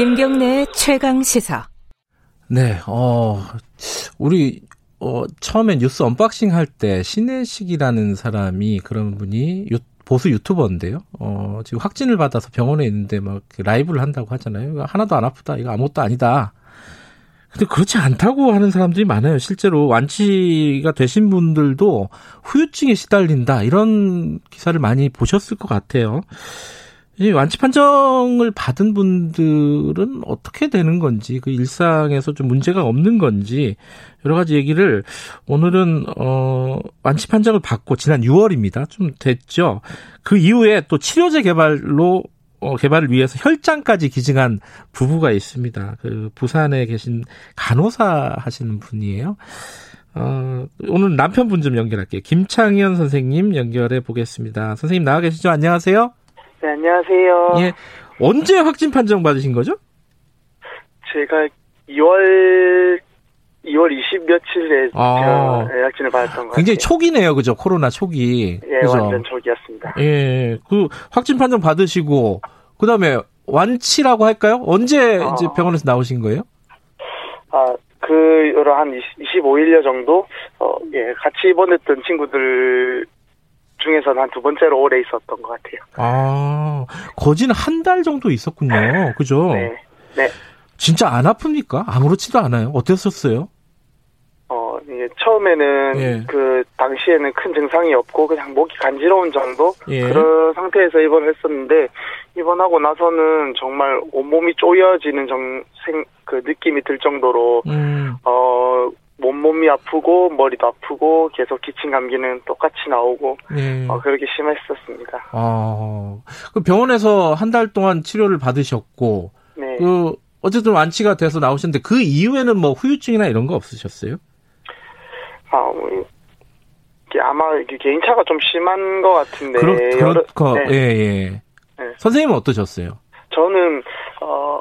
김경래 최강 시사. 네, 어, 우리, 어, 처음에 뉴스 unboxing 할 때 신혜식이라는 사람이 그런 분이 유, 보수 유튜버인데요. 어, 지금 확진을 받아서 병원에 있는데 막 라이브를 한다고 하잖아요. 하나도 안 아프다. 이거 아무것도 아니다. 근데 그렇지 않다고 하는 사람들이 많아요. 실제로 완치가 되신 분들도 후유증에 시달린다. 이런 기사를 많이 보셨을 것 같아요. 이 완치 판정을 받은 분들은 어떻게 되는 건지, 그 일상에서 좀 문제가 없는 건지, 여러 가지 얘기를 오늘은, 어, 완치 판정을 받고 지난 6월입니다. 좀 됐죠. 그 이후에 또 치료제 개발로 어, 개발을 위해서 혈장까지 기증한 부부가 있습니다. 그 부산에 계신 간호사 하시는 분이에요. 어, 오늘 남편분 좀 연결할게요. 김창현 선생님 연결해 보겠습니다. 선생님 나와 계시죠? 안녕하세요. 네, 안녕하세요. 예. 언제 확진 판정 받으신 거죠? 제가 2월 2월 20 며칠에 아, 제가 약진을 받았던 거 굉장히 초기네요, 그죠? 코로나 초기. 예, 그죠? 완전 초기였습니다. 예, 그 확진 판정 받으시고 그 다음에 완치라고 할까요? 언제 아, 이제 병원에서 나오신 거예요? 아, 그 여러 한 20, 25일여 정도 어, 예, 같이 입원했던 친구들 중에서는 한 두 번째로 오래 있었던 것 같아요. 아, 거진 한 달 정도 있었군요. 그죠? 네. 네. 진짜 안 아픕니까? 아무렇지도 않아요. 어땠었어요? 어, 예, 처음에는 예. 그 당시에는 큰 증상이 없고 그냥 목이 간지러운 정도 예. 그런 상태에서 입원을 했었는데 입원하고 나서는 정말 온몸이 쪼여지는 정 생 그 느낌이 들 정도로 음, 어 온몸이 아프고 머리도 아프고 계속 기침 감기는 똑같이 나오고 예. 어, 그렇게 심했었습니다. 아, 그 병원에서 한 달 동안 치료를 받으셨고, 네. 그, 어쨌든 완치가 돼서 나오셨는데, 그 이후에는 뭐 후유증이나 이런 거 없으셨어요? 아, 뭐, 이게 아마 개인차가 좀 심한 것 같은데. 그렇, 여러- 그렇고, 네. 예, 예. 네. 선생님은 어떠셨어요? 저는 어, 어,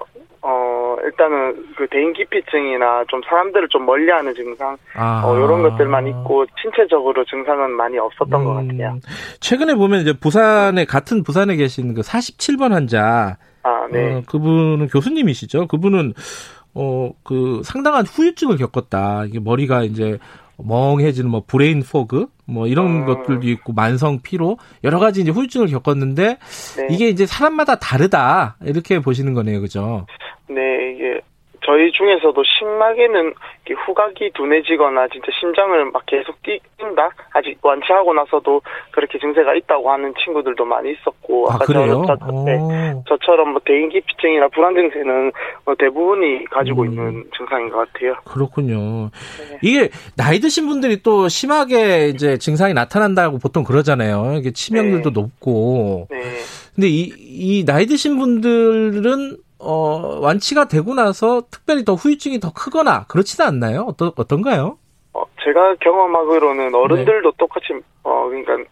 일단은 그 대인기피증이나 좀 사람들을 좀 멀리하는 증상, 아. 어, 이런 것들만 있고 신체적으로 증상은 많이 없었던 것 같아요. 음, 최근에 보면 이제 부산에, 같은 부산에 계신 그 47번 환자, 아, 네. 어, 그분은 교수님이시죠? 그분은, 어, 그 상당한 후유증을 겪었다. 이게 머리가 이제 멍해지는 뭐 brain fog 뭐 이런 음. 것들도 있고 만성 피로 여러 가지 이제 후유증을 겪었는데 네. 이게 이제 사람마다 다르다 이렇게 보시는 거네요, 그죠? 네, 이게 저희 중에서도 심하게는 후각이 둔해지거나 진짜 심장을 막 계속 뛴다. 아직 완치하고 나서도 그렇게 증세가 있다고 하는 친구들도 많이 있었고 아 아까 그래요? 저, 저, 네, 어. 저처럼 뭐 대인기피증이나 불안 증세는 뭐 대부분이 가지고 음. 있는 증상인 것 같아요. 그렇군요. 네. 이게 나이 드신 분들이 또 심하게 이제 증상이 나타난다고 보통 그러잖아요. 이게 치명률도 네. 높고. 네. 근데 이, 이 나이 드신 분들은 어, 완치가 되고 나서 특별히 더 후유증이 더 크거나 그렇지는 않나요? 어떠, 어떤가요? 어, 제가 경험하기로는 어른들도 네. 똑같이 어 그러니까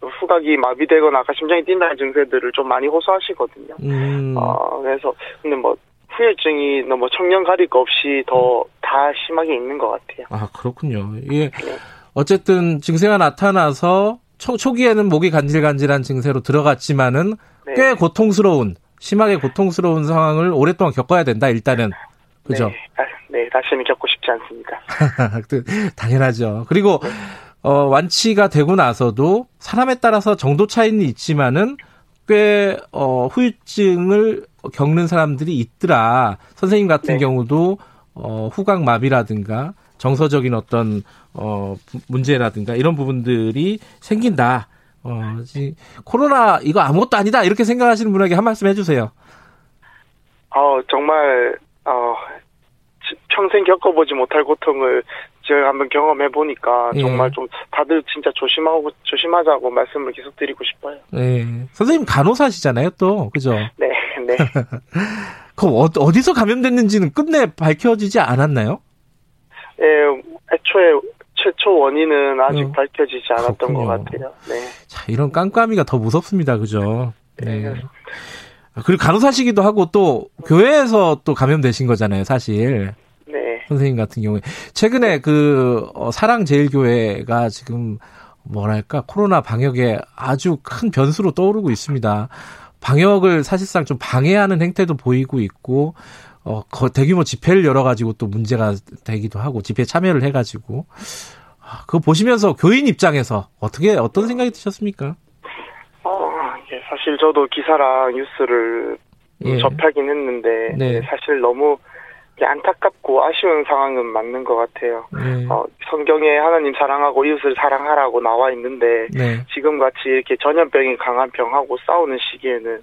후각이 마비되거나 아까 심장이 뛴다는 증세들을 좀 많이 호소하시거든요. 음, 어 그래서 근데 뭐 후유증이 너무 청년 가릴 거 없이 더 다 심하게 있는 것 같아요. 아, 그렇군요. 이게 네. 어쨌든 증세가 나타나서 초, 초기에는 목이 간질간질한 증세로 들어갔지만은 네. 꽤 고통스러운, 심하게 고통스러운 상황을 오랫동안 겪어야 된다, 일단은. 그죠? 네, 다, 네, 다시는 겪고 싶지 않습니다. 그, 당연하죠. 그리고 어, 완치가 되고 나서도 사람에 따라서 정도 차이는 있지만은 꽤 어, 후유증을 겪는 사람들이 있더라. 선생님 같은 네. 경우도 어, 후각 마비라든가 정서적인 어떤 어, 부- 문제라든가 이런 부분들이 생긴다. 어, 지- 코로나 이거 아무것도 아니다 이렇게 생각하시는 분에게 한 말씀 해주세요. 어 정말 어 지- 평생 겪어보지 못할 고통을 제가 한번 경험해 보니까 예. 정말 좀 다들 진짜 조심하고 조심하자고 말씀을 계속 드리고 싶어요. 네. 선생님 간호사시잖아요, 또 그죠? 네, 네. 그 어, 어디서 감염됐는지는 끝내 밝혀지지 않았나요? 예, 애초에 최초 원인은 아직 음. 밝혀지지 않았던 그렇군요. 것 같아요. 네. 자, 이런 깜깜이가 더 무섭습니다. 그죠? 네. 네. 아, 그리고 간호사시기도 하고 또 교회에서 또 감염되신 거잖아요, 사실. 네. 선생님 같은 경우에. 최근에 그, 어, 사랑 제일교회가 지금 뭐랄까, 코로나 방역에 아주 큰 변수로 떠오르고 있습니다. 방역을 사실상 좀 방해하는 행태도 보이고 있고 어, 대규모 집회를 열어가지고 또 문제가 되기도 하고 집회에 참여를 해가지고 아, 그거 보시면서 교인 입장에서 어떻게 어떤 생각이 드셨습니까? 어, 예, 사실 저도 기사랑 뉴스를 예. 접하긴 했는데 네. 사실 너무 안타깝고 아쉬운 상황은 맞는 것 같아요. 네. 어, 성경에 하나님 사랑하고 이웃을 사랑하라고 나와 있는데 네. 지금 같이 이렇게 전염병이 강한 병하고 싸우는 시기에는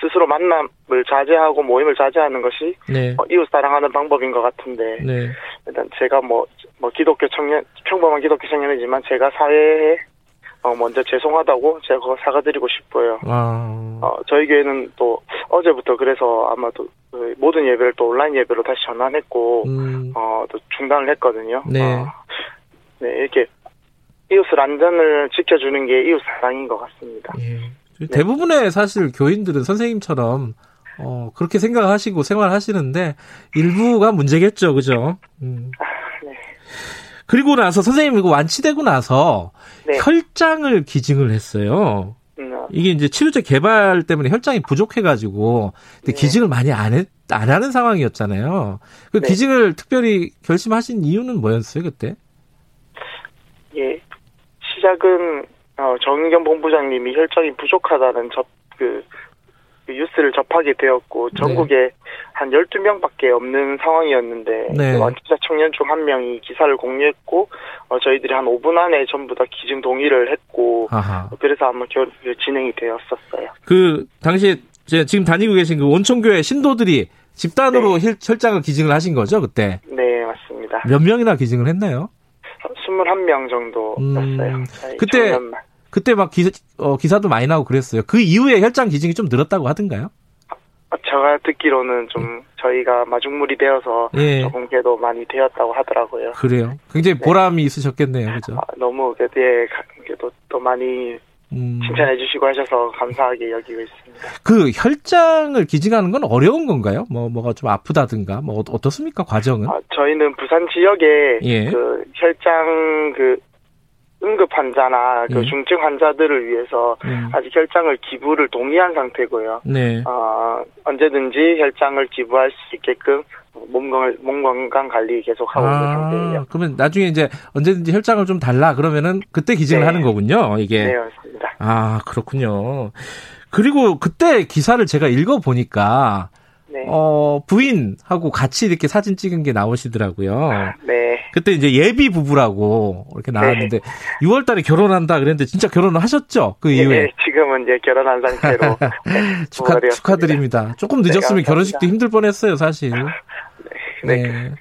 스스로 만남을 자제하고 모임을 자제하는 것이 네. 어, 이웃 사랑하는 방법인 것 같은데 네. 일단 제가 뭐, 뭐 기독교 청년 평범한 기독교 청년이지만 제가 사회에 어, 먼저 죄송하다고 제가 사과드리고 싶어요. 아. 어, 저희 교회는 또 어제부터 그래서 아마도 그 모든 예배를 또 온라인 예배로 다시 전환했고, 음. 어, 또 중단을 했거든요. 네. 어, 네, 이렇게 이웃을 안전을 지켜주는 게 이웃 사랑인 것 같습니다. 예. 네. 대부분의 사실 교인들은 선생님처럼 어, 그렇게 생각하시고 생활하시는데 일부가 문제겠죠, 그죠? 음. 아, 네. 그리고 나서 선생님 이거 완치되고 나서 네. 혈장을 기증을 했어요. 음. 이게 이제 치료제 개발 때문에 혈장이 부족해가지고 네. 기증을 많이 안, 했, 안 하는 상황이었잖아요. 그 네. 기증을 특별히 결심하신 이유는 뭐였어요 그때? 예, 시작은 어, 정의겸 본부장님이 혈장이 부족하다는 접 그 그 뉴스를 접하게 되었고 네. 전국에 네. 한 12명밖에 없는 상황이었는데 네. 완치자 청년 중 한 명이 기사를 공유했고 어, 저희들이 한 5분 안에 전부 다 기증 동의를 했고 아하. 그래서 아마 겨, 진행이 되었었어요. 그 당시에 지금 다니고 계신 그 온천교회 신도들이 집단으로 네. 혈장을 기증을 하신 거죠 그때? 네 맞습니다. 몇 명이나 기증을 했나요? 21명 정도 였어요. 음, 그때 청년만. 그때 막 기사, 어, 기사도 많이 나오고 그랬어요. 그 이후에 혈장 기증이 좀 늘었다고 하던가요? 아, 제가 듣기로는 좀 저희가 마중물이 되어서 예. 조금 그래도 많이 되었다고 하더라고요. 그래요. 굉장히 네. 보람이 네. 있으셨겠네요, 그죠? 아, 너무 그때 그래도 또 많이 음. 칭찬해 주시고 하셔서 감사하게 여기고 있습니다. 그 혈장을 기증하는 건 어려운 건가요? 뭐 뭐가 좀 아프다든가 뭐 어떻습니까 과정은? 아, 저희는 부산 지역에 예. 그 혈장 그 응급 환자나 그 예. 중증 환자들을 위해서 음. 아직 혈장을 기부를 동의한 상태고요. 네. 어, 언제든지 혈장을 기부할 수 있게끔 몸, 몸 건강 관리 계속하고 아, 있는 상태예요. 그러면 나중에 이제 언제든지 혈장을 좀 달라 그러면은 그때 기증을 네. 하는 거군요. 이게. 네, 맞습니다. 아 그렇군요. 그리고 그때 기사를 제가 읽어 보니까 네. 어, 부인하고 같이 이렇게 사진 찍은 게 나오시더라고요. 네. 그때 이제 예비 부부라고 이렇게 나왔는데 네. 6월 달에 결혼한다 그랬는데 진짜 결혼을 하셨죠? 그 네, 이후에. 네, 지금은 이제 결혼한 상태로. 축하, 축하드립니다. 조금 네, 늦었으면 결혼식도 힘들 뻔했어요, 사실. 네. 네.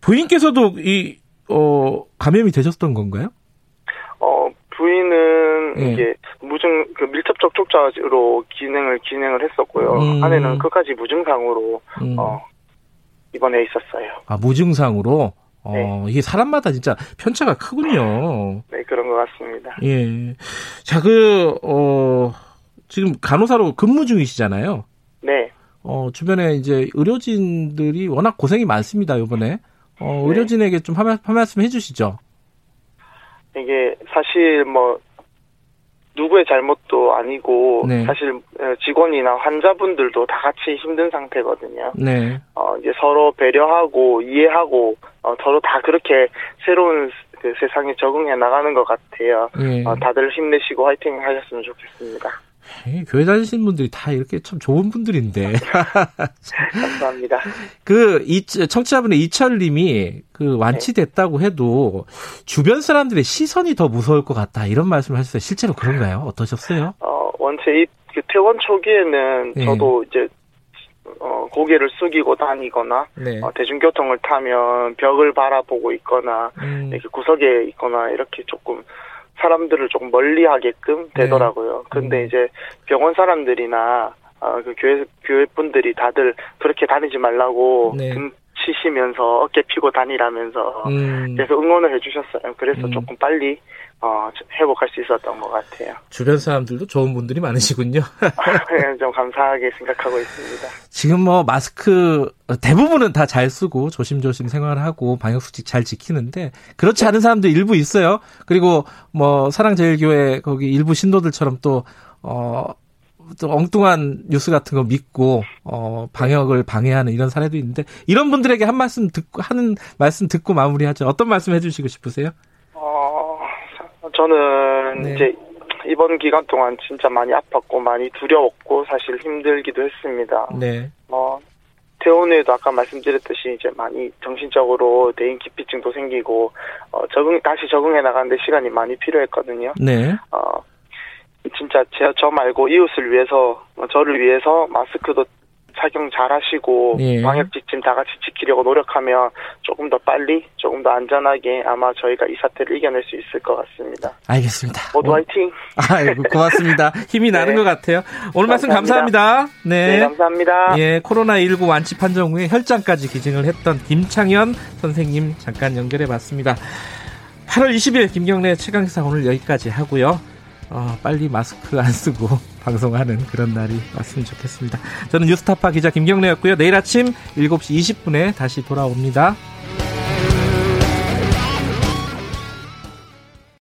부인께서도 이, 어, 감염이 되셨던 건가요? 어, 부인은 네. 이게 무증 그 밀접 접촉자로 기능을 진행을 했었고요. 음. 아내는 끝까지 무증상으로 음. 어 이번에 있었어요. 아 무증상으로? 어, 네. 이게 사람마다 진짜 편차가 크군요. 네, 그런 것 같습니다. 예. 자, 그, 어, 지금 간호사로 근무 중이시잖아요. 네. 어, 주변에 이제 의료진들이 워낙 고생이 많습니다, 이번에. 어, 네. 의료진에게 좀 한 말씀 해주시죠. 이게 사실 뭐 누구의 잘못도 아니고 네. 사실 어, 직원이나 환자분들도 다 같이 힘든 상태거든요. 네. 어 이제 서로 배려하고 이해하고 어 서로 다 그렇게 새로운 그 세상에 적응해 나가는 것 같아요. 네. 어, 다들 힘내시고 화이팅 하셨으면 좋겠습니다. 교회 다니시는 분들이 다 이렇게 참 좋은 분들인데. 감사합니다. 그, 이, 청취자분의 이철님이 그 완치됐다고 해도 주변 사람들의 시선이 더 무서울 것 같다. 이런 말씀을 하셨어요. 실제로 그런가요? 어떠셨어요? 어, 원체 이, 그 퇴원 초기에는 네. 저도 이제 어, 고개를 숙이고 다니거나 네. 어, 대중교통을 타면 벽을 바라보고 있거나 음. 이렇게 구석에 있거나 이렇게 조금 사람들을 조금 멀리하게끔 네. 되더라고요. 네. 근데 음. 이제 병원 사람들이나 어, 그 교회 교회 분들이 다들 그렇게 다니지 말라고 네. 등 치시면서 어깨 피고 다니라면서 음. 계속 응원을 해주셨어요. 그래서 음. 조금 빨리 어, 회복할 수 있었던 것 같아요. 주변 사람들도 좋은 분들이 많으시군요. 네, 좀 감사하게 생각하고 있습니다. 지금 뭐 마스크 대부분은 다 잘 쓰고 조심조심 생활하고 방역수칙 잘 지키는데 그렇지 않은 사람도 일부 있어요. 그리고 뭐 사랑제일교회 거기 일부 신도들처럼 또 어. 또 엉뚱한 뉴스 같은 거 믿고 어 방역을 방해하는 이런 사례도 있는데 이런 분들에게 한 말씀 듣고 하는 말씀 듣고 마무리하죠. 어떤 말씀 해주시고 싶으세요? 어, 저는 네. 이제 이번 기간 동안 진짜 많이 아팠고 많이 두려웠고 사실 힘들기도 했습니다. 네, 어, 퇴원후에도 아까 말씀드렸듯이 이제 많이 정신적으로 대인 기피증도 생기고 어, 적응 다시 적응해 나가는데 시간이 많이 필요했거든요. 네, 어, 진짜 제, 저 말고 이웃을 위해서 어, 저를 위해서 마스크도 착용 잘 하시고 예. 방역 지침 다 같이 지키려고 노력하면 조금 더 빨리 조금 더 안전하게 아마 저희가 이 사태를 이겨낼 수 있을 것 같습니다. 알겠습니다. 모두 오- 화이팅! 아이고, 고맙습니다. 힘이 나는 것 같아요. 오늘 말씀 감사합니다. 네, 감사합니다. 예, 코로나 19 완치 판정 후에 혈장까지 기증을 했던 김창현 선생님 잠깐 연결해 봤습니다. 8월 20일 김경래 최강시사 오늘 여기까지 하고요. 어, 빨리 마스크 안 쓰고 방송하는 그런 날이 왔으면 좋겠습니다. 저는 뉴스타파 기자 김경래였고요. 내일 아침 7시 20분에 다시 돌아옵니다.